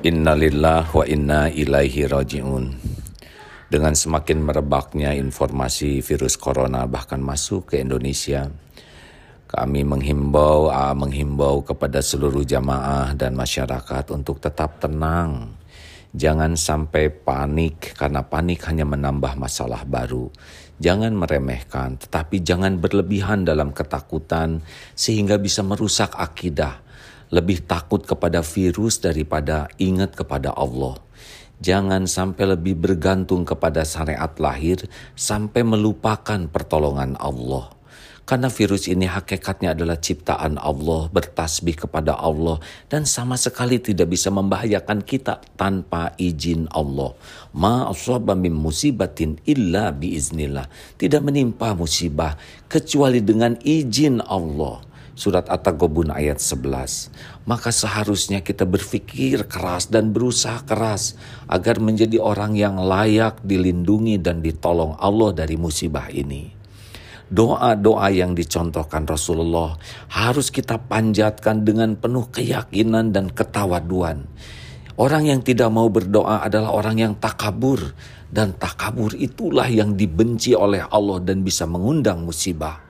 Innalillah wa inna ilaihi raji'un. Dengan semakin merebaknya informasi virus corona bahkan masuk ke Indonesia, kami menghimbau menghimbau kepada seluruh jamaah dan masyarakat untuk tetap tenang. Jangan sampai panik karena panik hanya menambah masalah baru. Jangan meremehkan, tetapi jangan berlebihan dalam ketakutan sehingga bisa merusak akidah lebih takut kepada virus daripada ingat kepada Allah. Jangan sampai lebih bergantung kepada syariat lahir sampai melupakan pertolongan Allah. Karena virus ini hakikatnya adalah ciptaan Allah, bertasbih kepada Allah, dan sama sekali tidak bisa membahayakan kita tanpa izin Allah. Ma min musibatin illa biiznillah. Tidak menimpa musibah kecuali dengan izin Allah surat At-Taghabun ayat 11. Maka seharusnya kita berpikir keras dan berusaha keras agar menjadi orang yang layak dilindungi dan ditolong Allah dari musibah ini. Doa-doa yang dicontohkan Rasulullah harus kita panjatkan dengan penuh keyakinan dan ketawaduan. Orang yang tidak mau berdoa adalah orang yang takabur dan takabur itulah yang dibenci oleh Allah dan bisa mengundang musibah.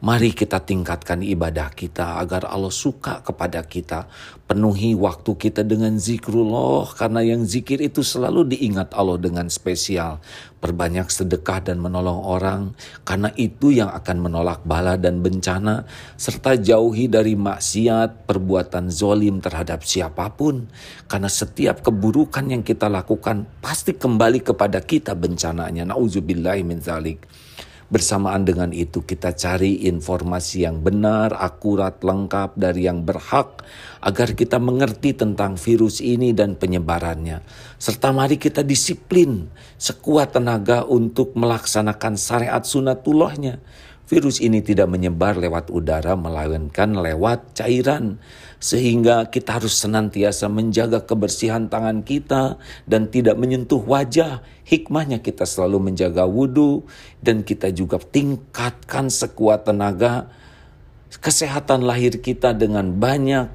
Mari kita tingkatkan ibadah kita agar Allah suka kepada kita. Penuhi waktu kita dengan zikrullah karena yang zikir itu selalu diingat Allah dengan spesial. Perbanyak sedekah dan menolong orang karena itu yang akan menolak bala dan bencana serta jauhi dari maksiat, perbuatan zolim terhadap siapa pun. Karena setiap keburukan yang kita lakukan pasti kembali kepada kita bencananya. Nauzubillahi min zalik. Bersamaan dengan itu kita cari informasi yang benar, akurat, lengkap dari yang berhak agar kita mengerti tentang virus ini dan penyebarannya. Serta mari kita disiplin sekuat tenaga untuk melaksanakan syariat sunatullahnya Virus ini tidak menyebar lewat udara melainkan lewat cairan. Sehingga kita harus senantiasa menjaga kebersihan tangan kita dan tidak menyentuh wajah. Hikmahnya kita selalu menjaga wudhu dan kita juga tingkatkan sekuat tenaga kesehatan lahir kita dengan banyak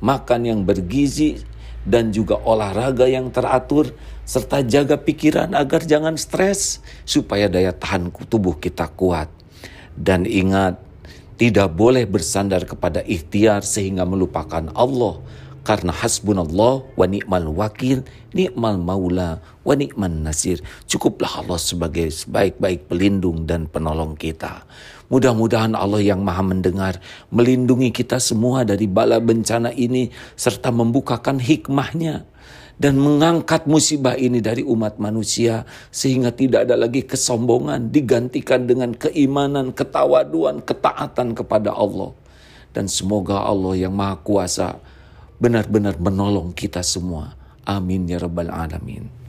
makan yang bergizi dan juga olahraga yang teratur serta jaga pikiran agar jangan stres supaya daya tahan tubuh kita kuat. Dan ingat, tidak boleh bersandar kepada ikhtiar sehingga melupakan Allah. Karena hasbunallah wa ni'mal wakil, ni'mal maula wa ni'man nasir. Cukuplah Allah sebagai sebaik-baik pelindung dan penolong kita. Mudah-mudahan Allah yang maha mendengar melindungi kita semua dari bala bencana ini serta membukakan hikmahnya dan mengangkat musibah ini dari umat manusia sehingga tidak ada lagi kesombongan digantikan dengan keimanan, ketawaduan, ketaatan kepada Allah. Dan semoga Allah yang Maha Kuasa benar-benar menolong kita semua. Amin ya rabbal alamin.